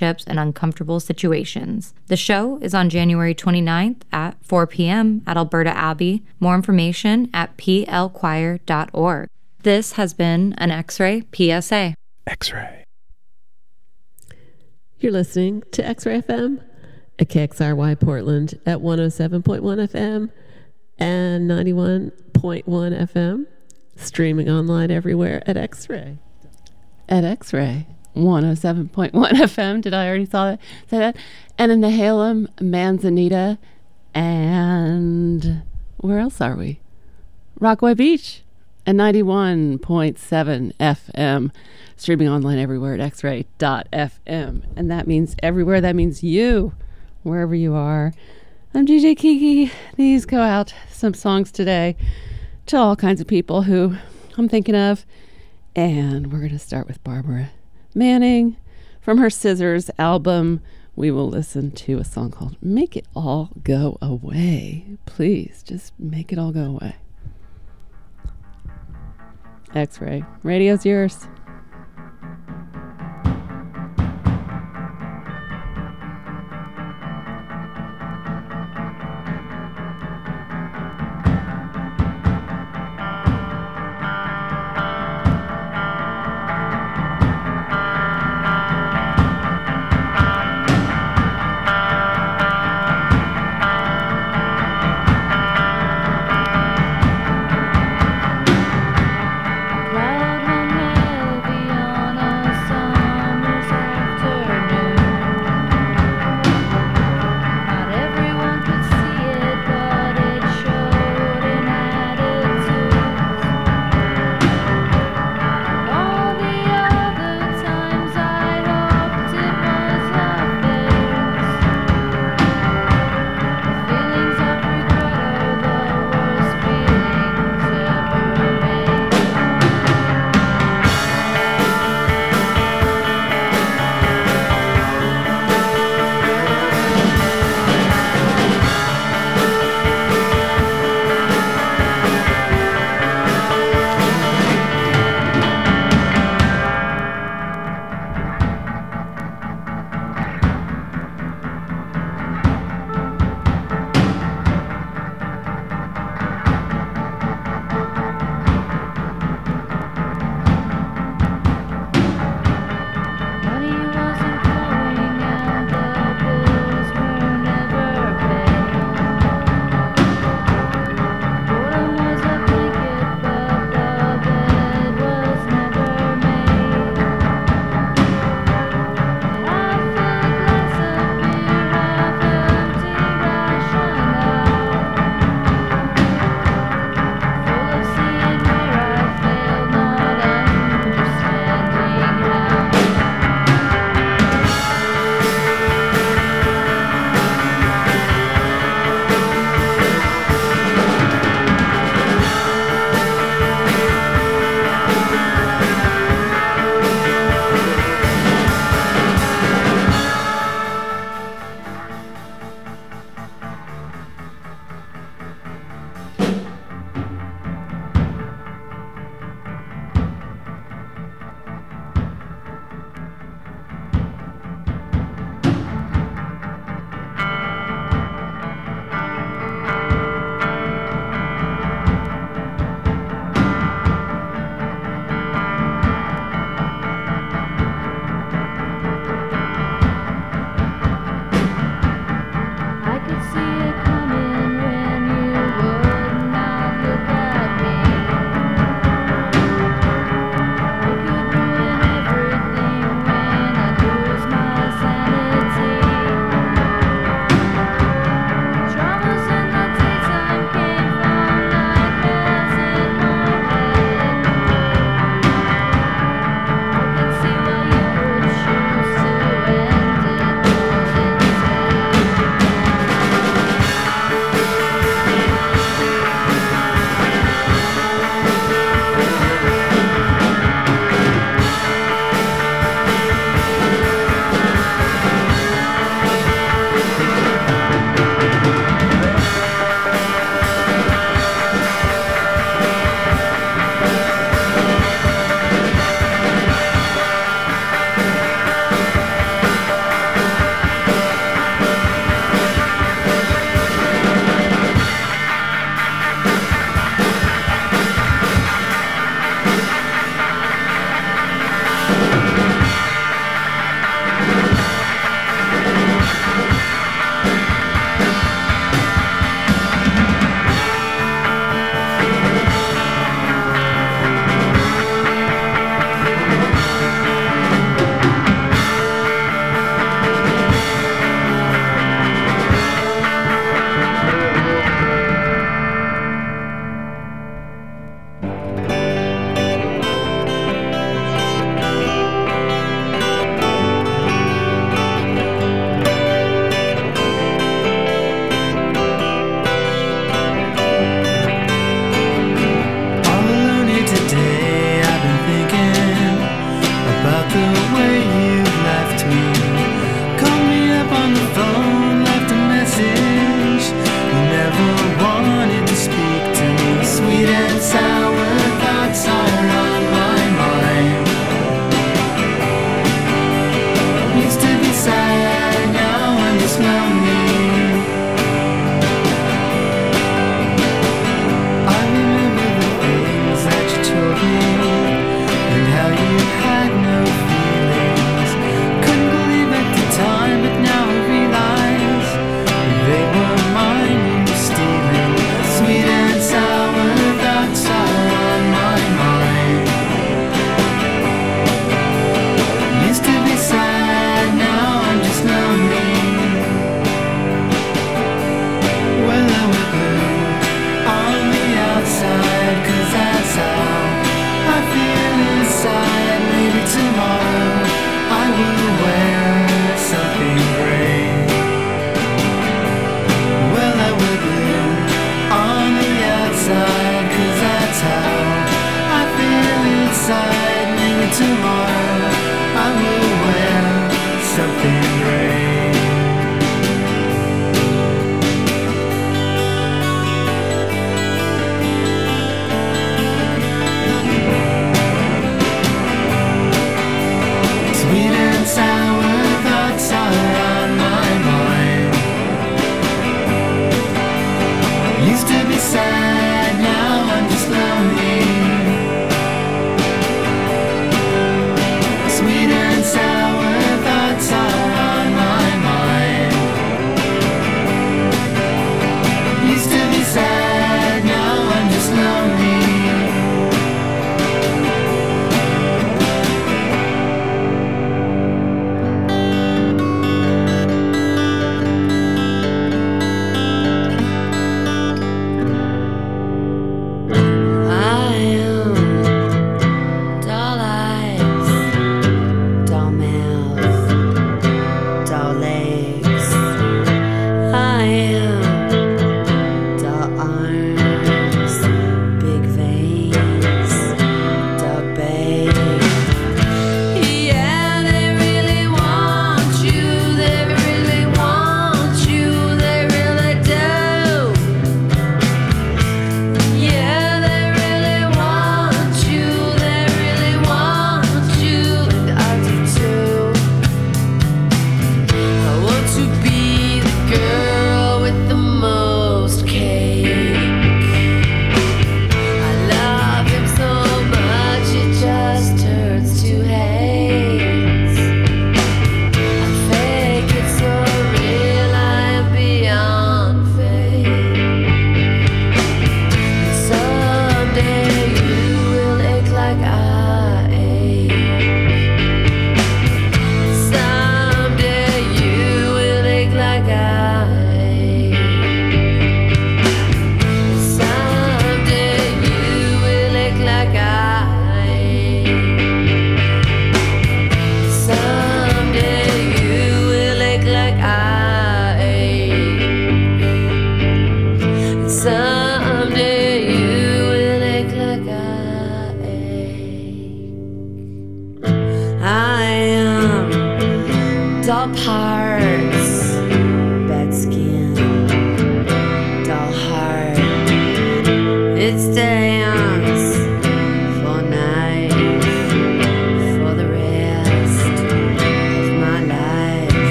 relationships and uncomfortable situations. The show is on January 29th at 4 p.m. at Alberta Abbey. More information at plchoir.org. This has been an X Ray PSA. X ray. You're listening to X Ray FM at KXRY Portland at 107.1 FM and 91.1 FM. Streaming online everywhere at X Ray. At X Ray 107.1 FM. Did I already saw that? Say that? And in Nehalem, Manzanita, and where else are we? Rockaway Beach and 91.7 FM. Streaming online everywhere at xray.fm. And that means everywhere. That means you, wherever you are. I'm DJ Kiki. These go out some songs today to all kinds of people who I'm thinking of. And we're going to start with Barbara Manning. From her Scissors album, we will listen to a song called Make It All Go Away. Please, just make it all go away. X ray. Radio's yours.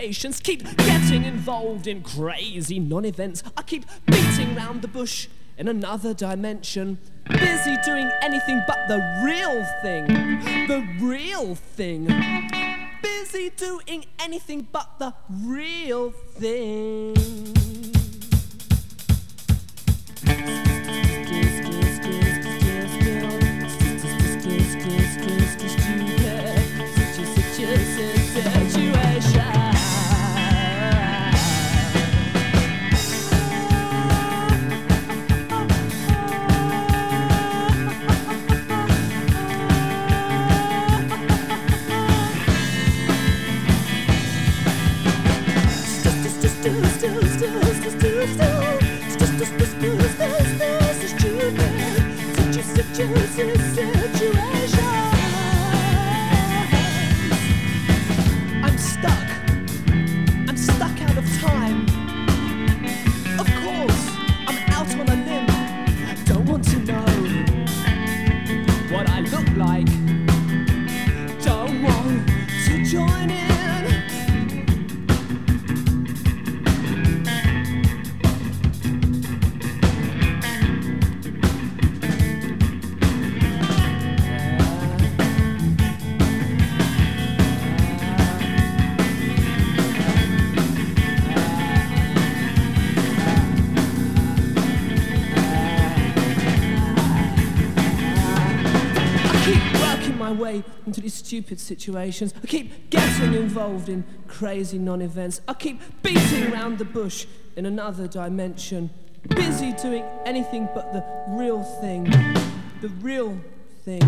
Situations, keep getting involved in crazy non-events. I keep beating round the bush in another dimension. Busy doing anything but the real thing. The real thing. Busy doing anything but the real thing. still stupid situations. I keep getting involved in crazy non events. I keep beating around the bush in another dimension. Busy doing anything but the real thing. The real thing.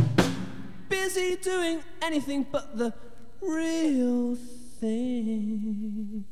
Busy doing anything but the real thing.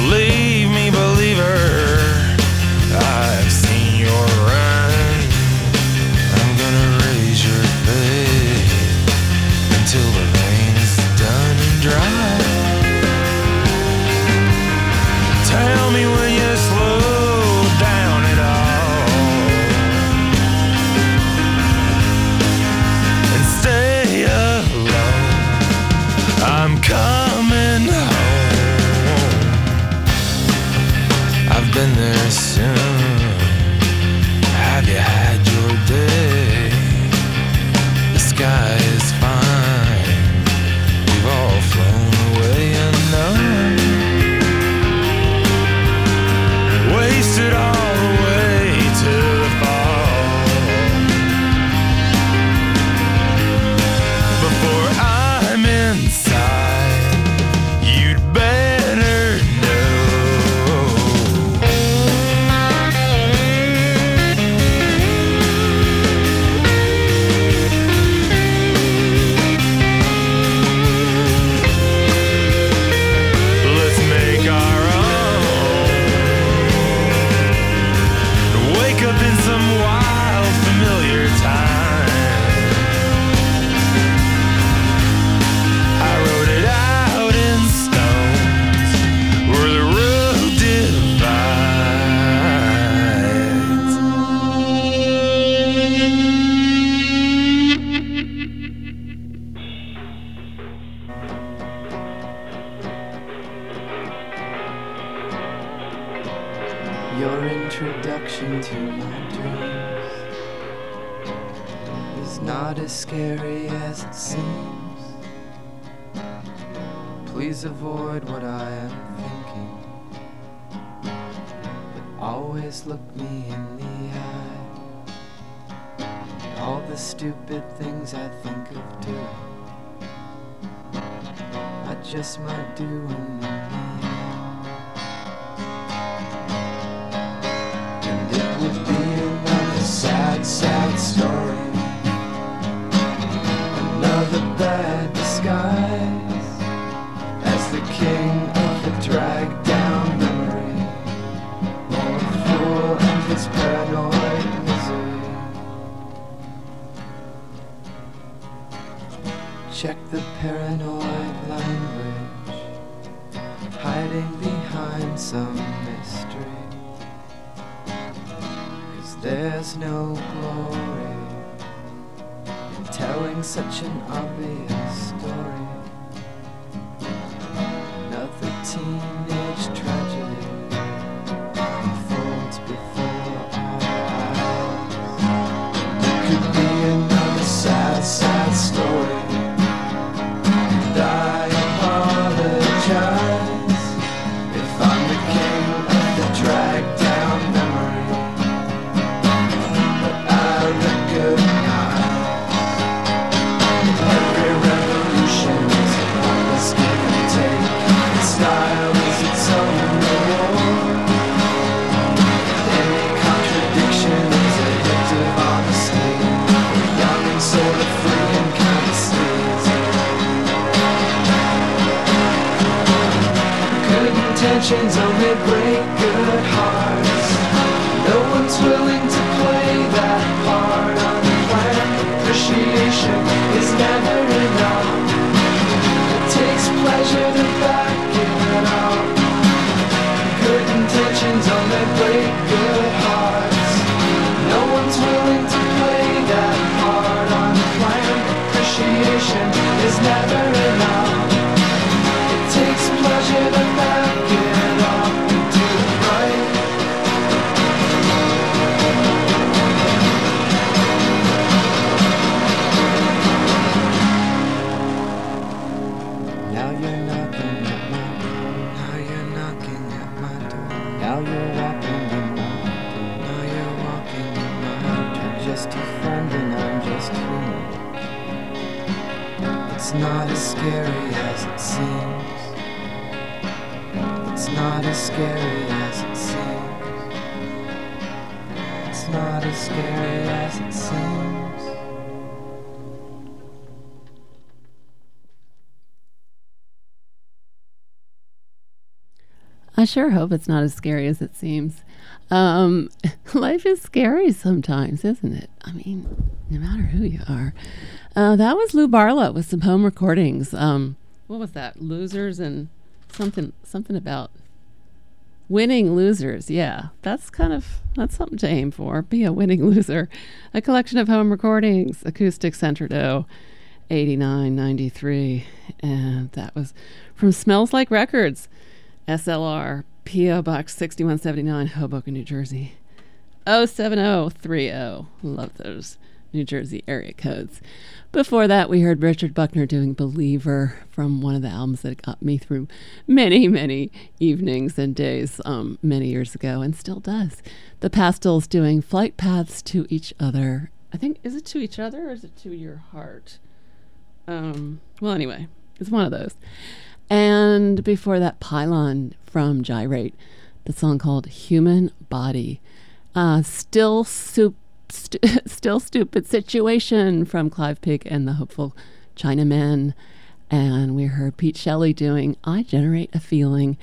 believe. not as scary as it seems. Please avoid what I am thinking, but always look me in the eye. And all the stupid things I think of doing, I just might do in the And it would be another sad, sad. that the sky chains only break. Scary as it seems. It's not as scary as it seems. I sure hope it's not as scary as it seems. Um, life is scary sometimes, isn't it? I mean, no matter who you are. Uh, that was Lou Barlow with some home recordings. Um, what was that? Losers and something something about winning losers. Yeah, that's kind of that's something to aim for. Be a winning loser. A collection of home recordings, acoustic Sentridoh, 89, 93, and that was from Smells Like Records. SLR, P.O. Box 6179, Hoboken, New Jersey. 07030. Love those New Jersey area codes. Before that, we heard Richard Buckner doing Believer from one of the albums that got me through many, many evenings and days um, many years ago and still does. The Pastels doing Flight Paths to Each Other. I think, is it to each other or is it to your heart? Um, well, anyway, it's one of those. And before that, Pylon from Gyrate, the song called Human Body. Uh, still, soup, st- still Stupid Situation from Clive Pig and the Hopeful Chinamen. And we heard Pete Shelley doing I Generate a Feeling,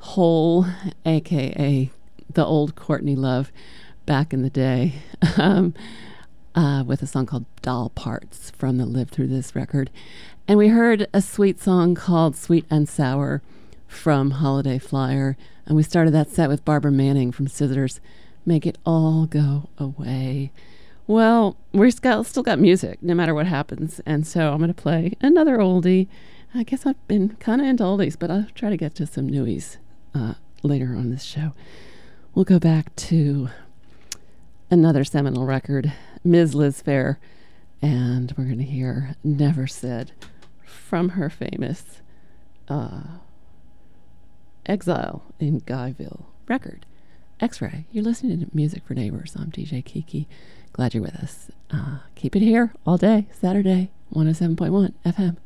Hole, aka the old Courtney Love back in the day. Um, uh, with a song called Doll Parts from the Live Through This record. And we heard a sweet song called Sweet and Sour from Holiday Flyer. And we started that set with Barbara Manning from Scissors. Make it all go away. Well, we're still got music no matter what happens. And so I'm going to play another oldie. I guess I've been kind of into oldies, but I'll try to get to some newies uh, later on this show. We'll go back to another seminal record, Ms. Liz Phair, and we're going to hear Never Said from her famous uh, Exile in Guyville record. X Ray, you're listening to Music for Neighbors. I'm DJ Kiki. Glad you're with us. Uh, keep it here all day, Saturday, 107.1 FM.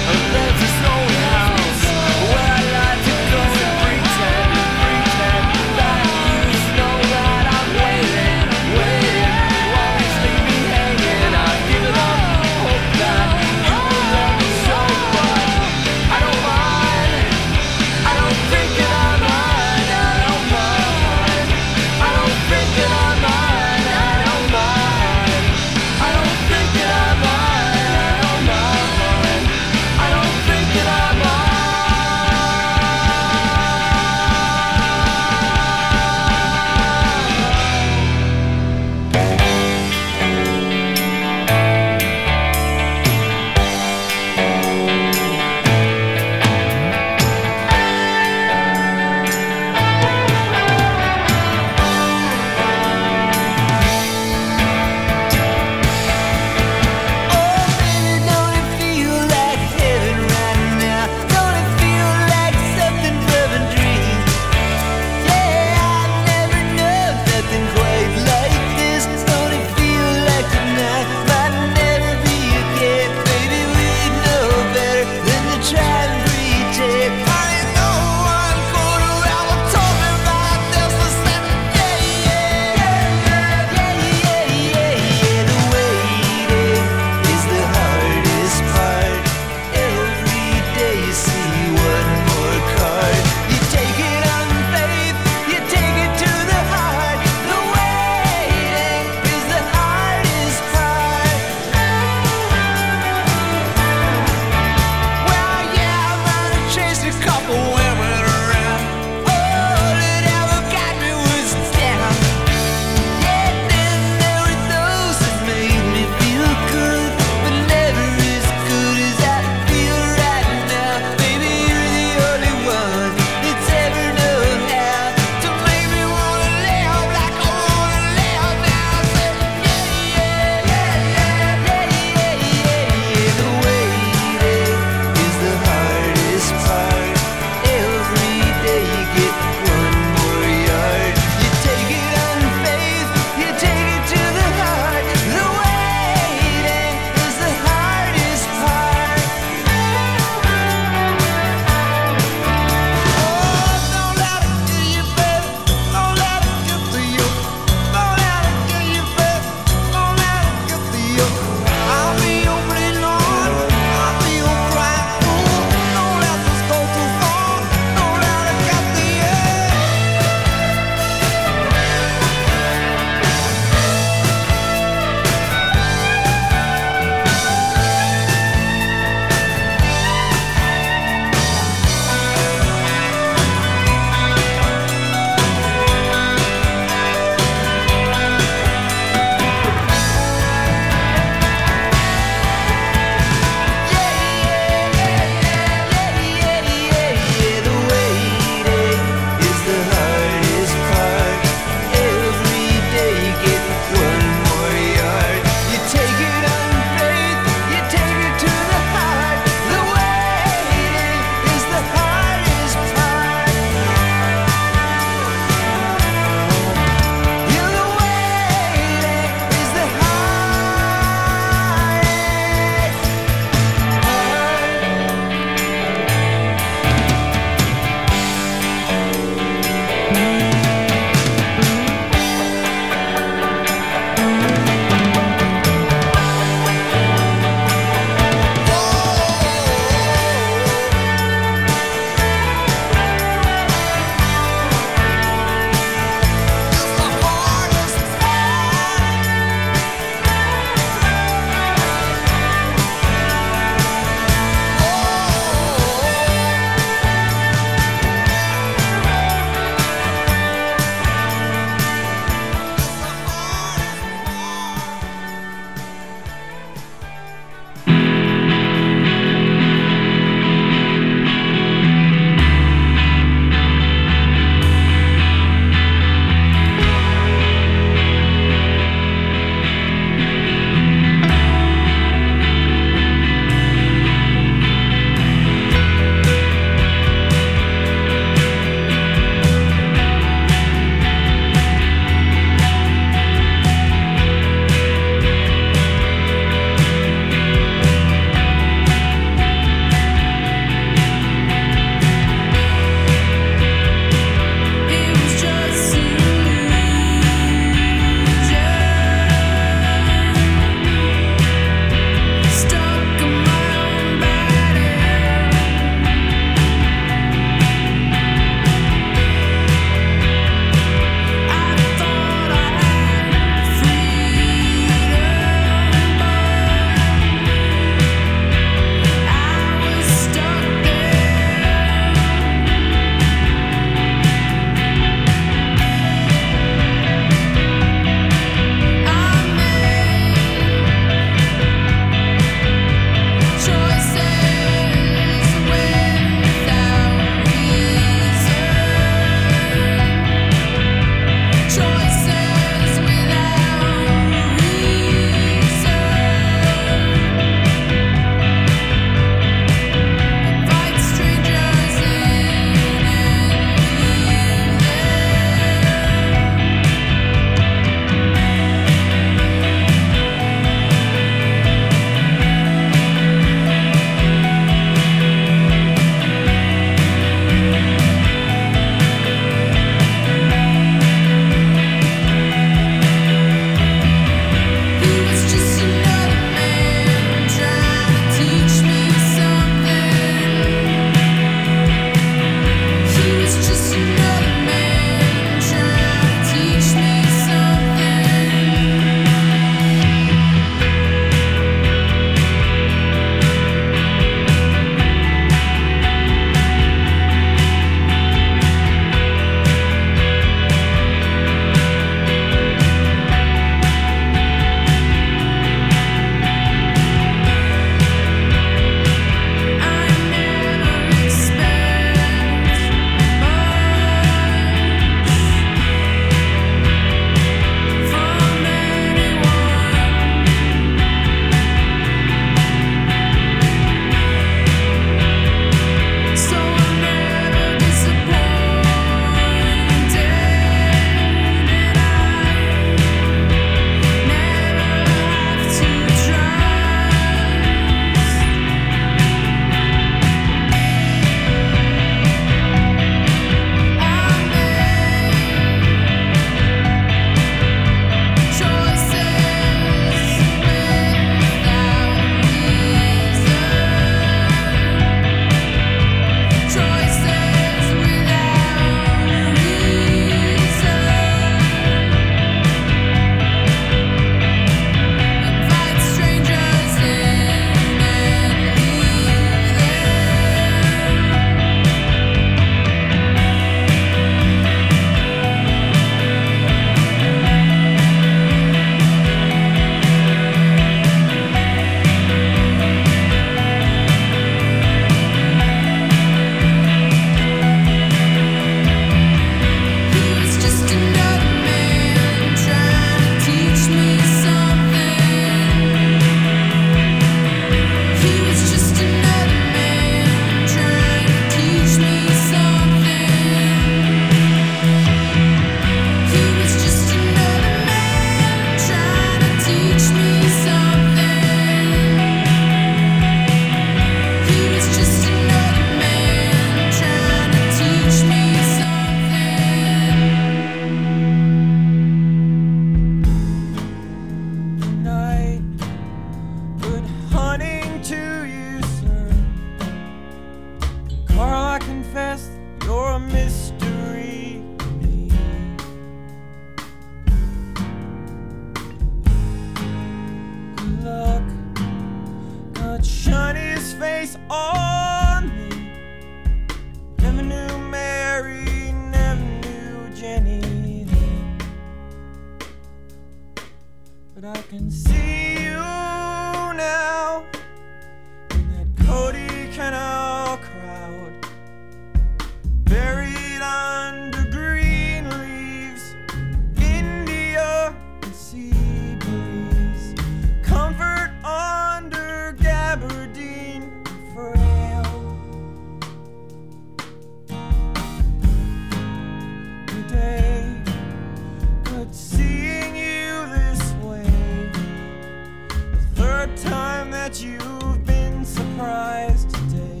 time that you've been surprised today.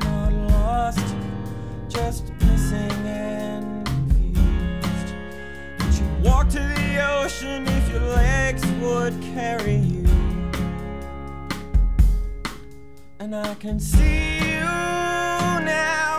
Not lost, just missing and confused. Would you walk to the ocean if your legs would carry you? And I can see you now.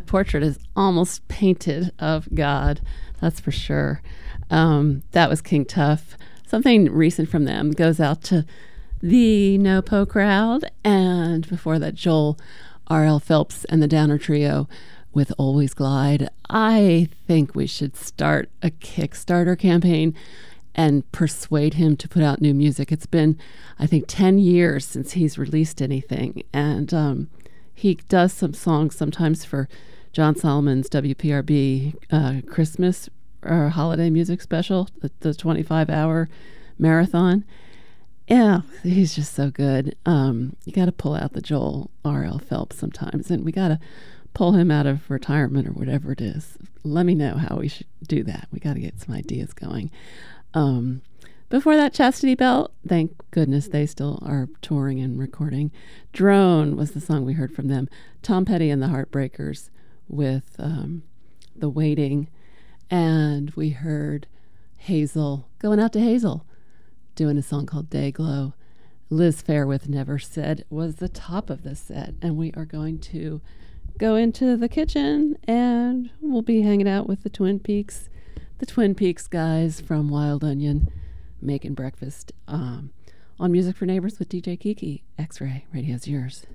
My portrait is almost painted of God. That's for sure. Um, that was King Tuff. Something recent from them goes out to the No Po crowd. And before that, Joel R.L. Phelps and the Downer Trio with Always Glide. I think we should start a Kickstarter campaign and persuade him to put out new music. It's been, I think, 10 years since he's released anything. And um, he does some songs sometimes for John Solomon's WPRB uh, Christmas or holiday music special, the, the 25 hour marathon. Yeah, he's just so good. Um, you got to pull out the Joel R.L. Phelps sometimes, and we got to pull him out of retirement or whatever it is. Let me know how we should do that. We got to get some ideas going. Um, before that, Chastity Belt, thank goodness they still are touring and recording. Drone was the song we heard from them. Tom Petty and the Heartbreakers with um, The Waiting. And we heard Hazel, going out to Hazel, doing a song called Day-Glo. Liz Phair with Never Said was the top of the set. And we are going to go into the kitchen and we'll be hanging out with the Twin Peaks, the Twin Peaks guys from Wild Onion making breakfast um, on Music for Neighbors with DJ Kiki. X Ray, radio's yours.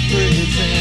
Through